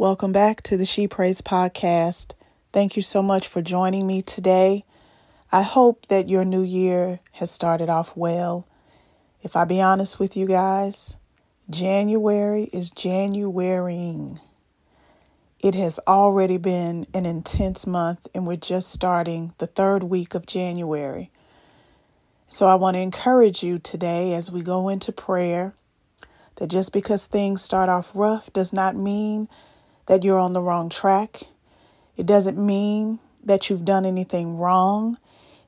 Welcome back to the She Prays podcast. Thank you so much for joining me today. I hope that your new year has started off well. If I be honest with you guys, January is Januarying. It has already been an intense month, and we're just starting the third week of January. So I want to encourage you today as we go into prayer that just because things start off rough does not mean that you're on the wrong track. It doesn't mean that you've done anything wrong.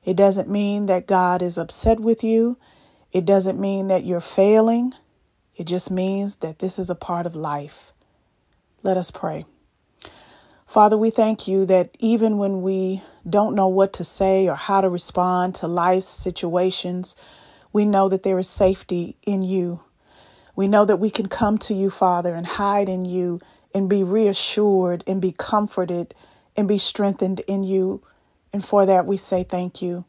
It doesn't mean that God is upset with you. It doesn't mean that you're failing. It just means that this is a part of life. Let us pray. Father, we thank you that even when we don't know what to say or how to respond to life's situations, we know that there is safety in you. We know that we can come to you, Father, and hide in you and be reassured and be comforted and be strengthened in you. And for that, we say thank you.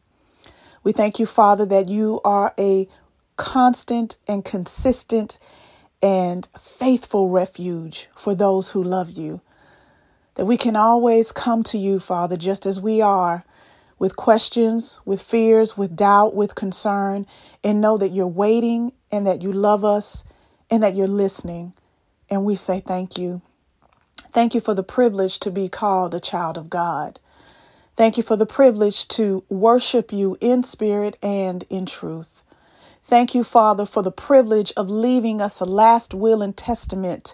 We thank you, Father, that you are a constant and consistent and faithful refuge for those who love you that we can always come to you, Father, just as we are, with questions, with fears, with doubt, with concern, and know that you're waiting and that you love us and that you're listening. And we say thank you. Thank you for the privilege to be called a child of God. Thank you for the privilege to worship you in spirit and in truth. Thank you, Father, for the privilege of leaving us a last will and testament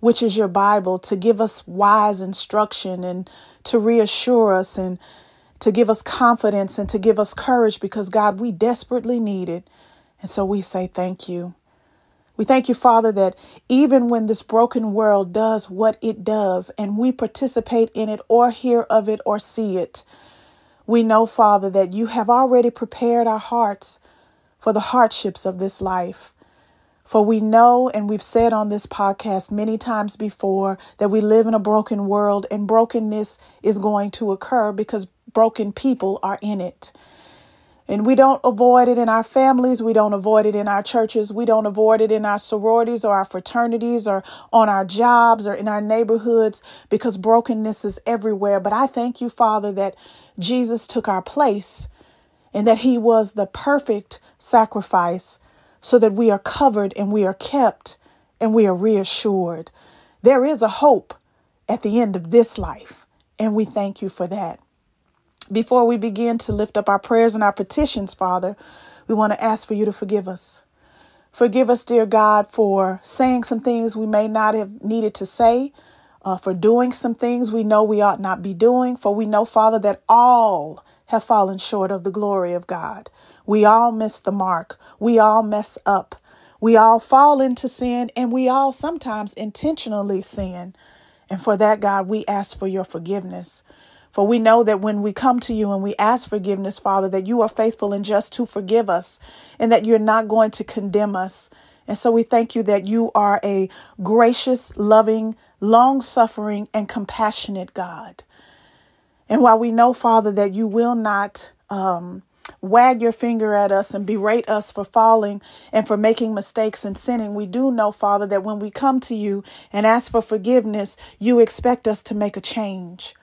which is your Bible, to give us wise instruction and to reassure us and to give us confidence and to give us courage because, God, we desperately need it. And so we say thank you. We thank you, Father, that even when this broken world does what it does and we participate in it or hear of it or see it, we know, Father, that you have already prepared our hearts for the hardships of this life. For we know, and we've said on this podcast many times before, that we live in a broken world and brokenness is going to occur because broken people are in it. And we don't avoid it in our families. We don't avoid it in our churches. We don't avoid it in our sororities or our fraternities or on our jobs or in our neighborhoods because brokenness is everywhere. But I thank you, Father, that Jesus took our place and that he was the perfect sacrifice so that we are covered and we are kept and we are reassured. There is a hope at the end of this life, and we thank you for that. Before we begin to lift up our prayers and our petitions, Father, we want to ask for you to forgive us. Forgive us, dear God, for saying some things we may not have needed to say, uh, for doing some things we know we ought not be doing, for we know, Father, that all have fallen short of the glory of God. We all miss the mark. We all mess up. We all fall into sin and we all sometimes intentionally sin. And for that, God, we ask for your forgiveness. For we know that when we come to you and we ask forgiveness, Father, that you are faithful and just to forgive us and that you're not going to condemn us. And so we thank you that you are a gracious, loving, long suffering, and compassionate God. And while we know, Father, that you will not um, wag your finger at us and berate us for falling and for making mistakes and sinning, we do know, Father, that when we come to you and ask for forgiveness, you expect us to make a change.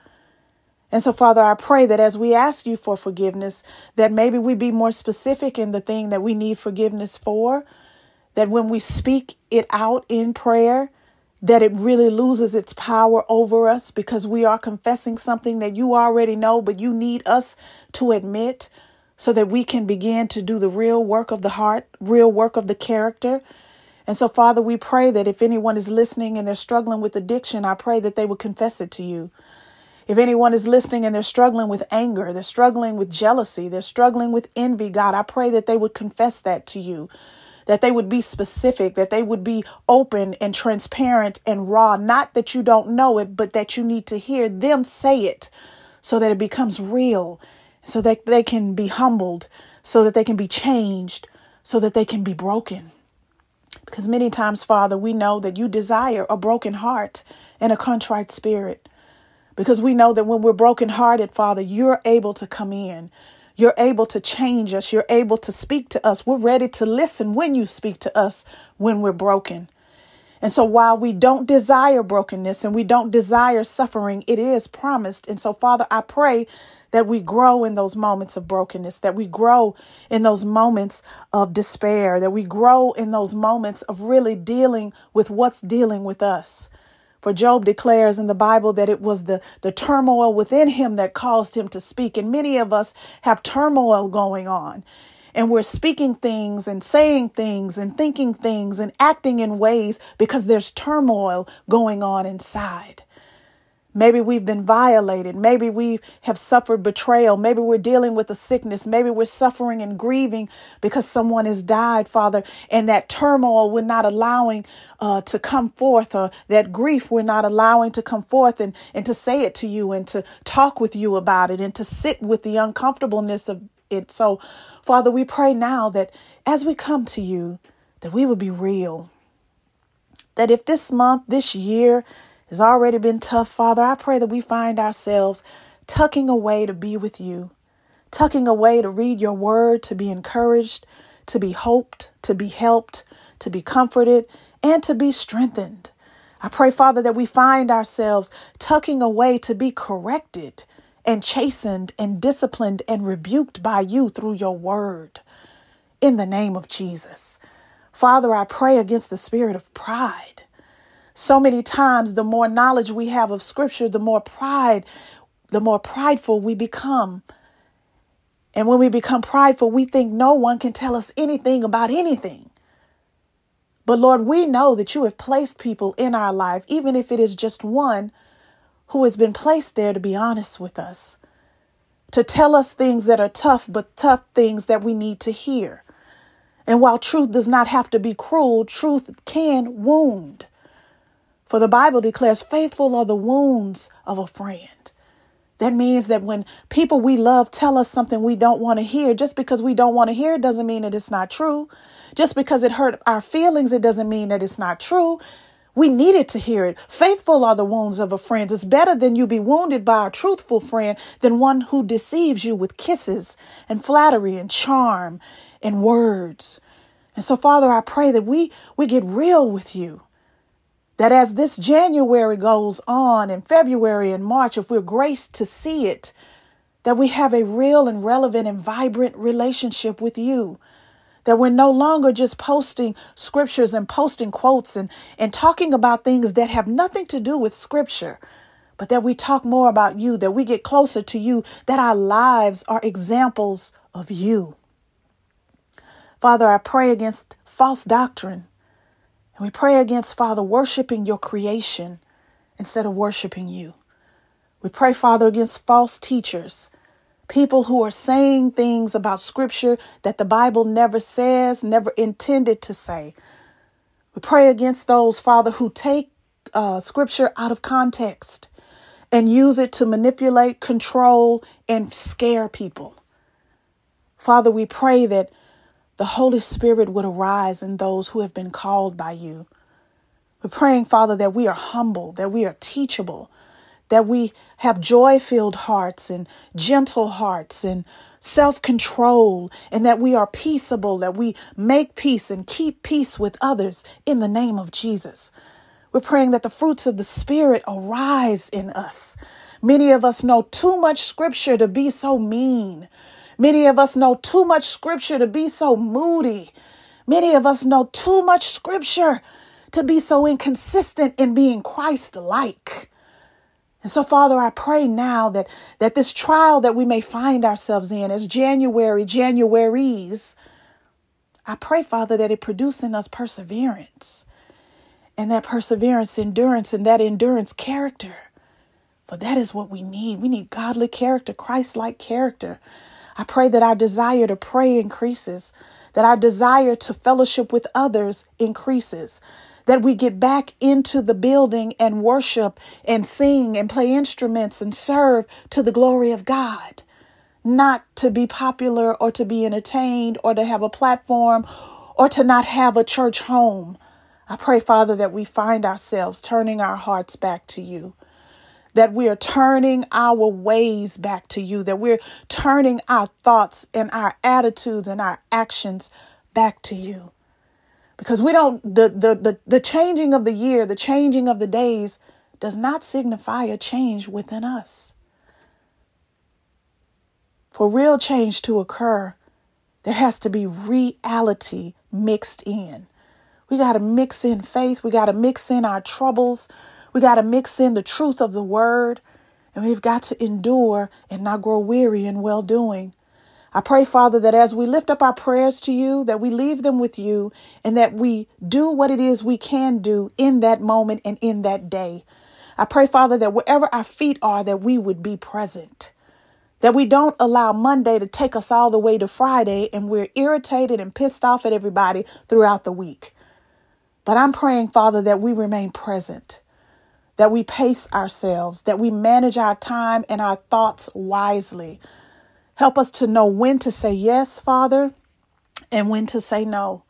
And so, Father, I pray that as we ask you for forgiveness, that maybe we be more specific in the thing that we need forgiveness for, that when we speak it out in prayer, that it really loses its power over us because we are confessing something that you already know, but you need us to admit so that we can begin to do the real work of the heart, real work of the character. And so, Father, we pray that if anyone is listening and they're struggling with addiction, I pray that they would confess it to you. If anyone is listening and they're struggling with anger, they're struggling with jealousy, they're struggling with envy, God, I pray that they would confess that to you, that they would be specific, that they would be open and transparent and raw. Not that you don't know it, but that you need to hear them say it so that it becomes real so that they can be humbled, so that they can be changed, so that they can be broken. Because many times, Father, we know that you desire a broken heart and a contrite spirit. Because we know that when we're brokenhearted, Father, you're able to come in. You're able to change us. You're able to speak to us. We're ready to listen when you speak to us when we're broken. And so while we don't desire brokenness and we don't desire suffering, it is promised. And so, Father, I pray that we grow in those moments of brokenness, that we grow in those moments of despair, that we grow in those moments of really dealing with what's dealing with us. For Job declares in the Bible that it was the, the turmoil within him that caused him to speak. And many of us have turmoil going on. And we're speaking things and saying things and thinking things and acting in ways because there's turmoil going on inside. Maybe we've been violated. Maybe we have suffered betrayal. Maybe we're dealing with a sickness. Maybe we're suffering and grieving because someone has died, Father. And that turmoil we're not allowing uh, to come forth, or that grief we're not allowing to come forth and, and to say it to you and to talk with you about it and to sit with the uncomfortableness of it. So, Father, we pray now that as we come to you, that we will be real. That if this month, this year, has already been tough, Father. I pray that we find ourselves tucking away to be with you, tucking away to read your word, to be encouraged, to be hoped, to be helped, to be comforted, and to be strengthened. I pray, Father, that we find ourselves tucking away to be corrected and chastened and disciplined and rebuked by you through your word. In the name of Jesus. Father, I pray against the spirit of pride. So many times, the more knowledge we have of Scripture, the more pride, the more prideful we become. And when we become prideful, we think no one can tell us anything about anything. But Lord, we know that you have placed people in our life, even if it is just one who has been placed there to be honest with us, to tell us things that are tough, but tough things that we need to hear. And while truth does not have to be cruel, truth can wound. For the Bible declares, faithful are the wounds of a friend. That means that when people we love tell us something we don't want to hear, just because we don't want to hear it doesn't mean that it's not true. Just because it hurt our feelings, it doesn't mean that it's not true. We needed to hear it. Faithful are the wounds of a friend. It's better than you be wounded by a truthful friend than one who deceives you with kisses and flattery and charm and words. And so, Father, I pray that we, we get real with you that as this January goes on and February and March, if we're graced to see it, that we have a real and relevant and vibrant relationship with you. That we're no longer just posting scriptures and posting quotes and, and talking about things that have nothing to do with scripture, but that we talk more about you, that we get closer to you, that our lives are examples of you. Father, I pray against false doctrine and we pray against, Father, worshiping your creation instead of worshiping you. We pray, Father, against false teachers, people who are saying things about Scripture that the Bible never says, never intended to say. We pray against those, Father, who take uh, Scripture out of context and use it to manipulate, control, and scare people. Father, we pray that the Holy Spirit would arise in those who have been called by you. We're praying, Father, that we are humble, that we are teachable, that we have joy filled hearts and gentle hearts and self control, and that we are peaceable, that we make peace and keep peace with others in the name of Jesus. We're praying that the fruits of the Spirit arise in us. Many of us know too much scripture to be so mean. Many of us know too much scripture to be so moody. Many of us know too much scripture to be so inconsistent in being Christ like. And so, Father, I pray now that, that this trial that we may find ourselves in as January, Januaries, I pray, Father, that it produce in us perseverance. And that perseverance, endurance, and that endurance, character. For that is what we need. We need godly character, Christ like character. I pray that our desire to pray increases, that our desire to fellowship with others increases, that we get back into the building and worship and sing and play instruments and serve to the glory of God, not to be popular or to be entertained or to have a platform or to not have a church home. I pray, Father, that we find ourselves turning our hearts back to you that we are turning our ways back to you, that we're turning our thoughts and our attitudes and our actions back to you. Because we don't, the, the, the, the changing of the year, the changing of the days does not signify a change within us. For real change to occur, there has to be reality mixed in. We got to mix in faith. We got to mix in our troubles. We got to mix in the truth of the word. And we've got to endure and not grow weary in well doing. I pray, Father, that as we lift up our prayers to you, that we leave them with you and that we do what it is we can do in that moment and in that day. I pray, Father, that wherever our feet are, that we would be present. That we don't allow Monday to take us all the way to Friday and we're irritated and pissed off at everybody throughout the week. But I'm praying, Father, that we remain present, that we pace ourselves, that we manage our time and our thoughts wisely Help us to know when to say yes, Father, and when to say no.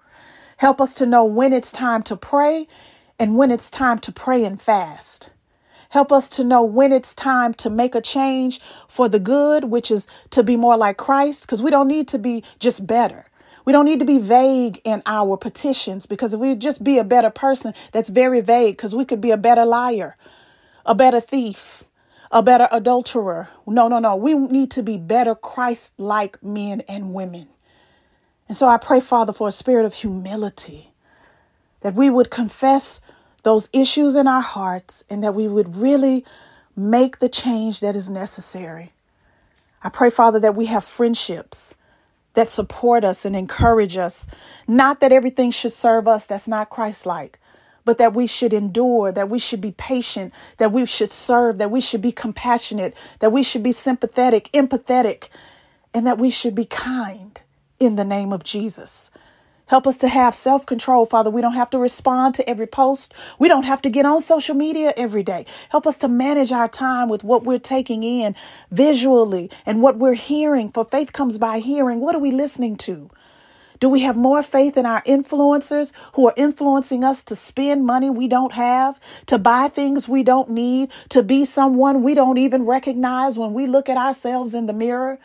Help us to know when it's time to pray and when it's time to pray and fast. Help us to know when it's time to make a change for the good, which is to be more like Christ, because we don't need to be just better. We don't need to be vague in our petitions because if we just be a better person, that's very vague because we could be a better liar, a better thief, a better adulterer. No, no, no. We need to be better Christ like men and women. And so I pray, Father, for a spirit of humility, that we would confess those issues in our hearts and that we would really make the change that is necessary. I pray, Father, that we have friendships that support us and encourage us. Not that everything should serve us that's not Christ like, but that we should endure, that we should be patient, that we should serve, that we should be compassionate, that we should be sympathetic, empathetic, and that we should be kind in the name of Jesus. Help us to have self control, Father. We don't have to respond to every post. We don't have to get on social media every day. Help us to manage our time with what we're taking in visually and what we're hearing. For faith comes by hearing. What are we listening to? Do we have more faith in our influencers who are influencing us to spend money we don't have, to buy things we don't need, to be someone we don't even recognize when we look at ourselves in the mirror?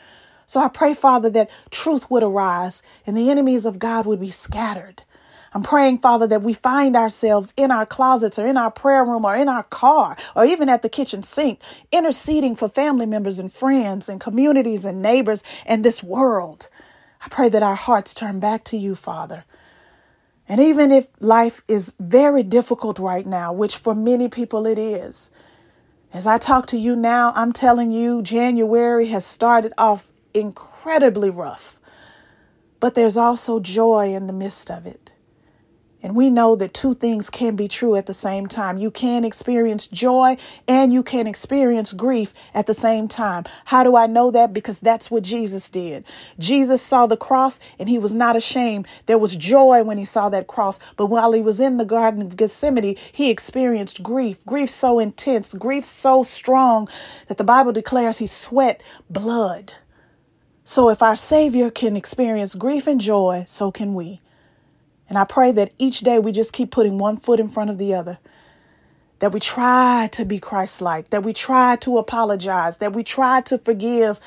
So I pray, Father, that truth would arise and the enemies of God would be scattered. I'm praying, Father, that we find ourselves in our closets or in our prayer room or in our car or even at the kitchen sink, interceding for family members and friends and communities and neighbors and this world. I pray that our hearts turn back to you, Father. And even if life is very difficult right now, which for many people it is, as I talk to you now, I'm telling you, January has started off incredibly rough. But there's also joy in the midst of it. And we know that two things can be true at the same time. You can experience joy and you can experience grief at the same time. How do I know that? Because that's what Jesus did. Jesus saw the cross and he was not ashamed. There was joy when he saw that cross. But while he was in the Garden of Gethsemane, he experienced grief. Grief so intense, grief so strong that the Bible declares he sweat blood. So if our Savior can experience grief and joy, so can we. And I pray that each day we just keep putting one foot in front of the other. That we try to be Christ like, that we try to apologize, that we try to forgive,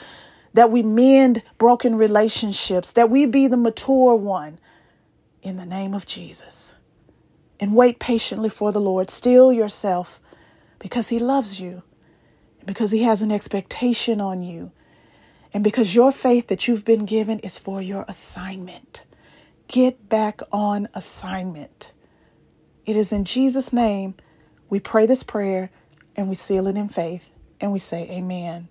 that we mend broken relationships, that we be the mature one in the name of Jesus. And wait patiently for the Lord. Still yourself because He loves you, because He has an expectation on you, and because your faith that you've been given is for your assignment. Get back on assignment. It is in Jesus' name we pray this prayer and we seal it in faith and we say amen.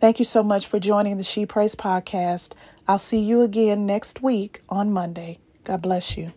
Thank you so much for joining the She Prays podcast. I'll see you again next week on Monday. God bless you.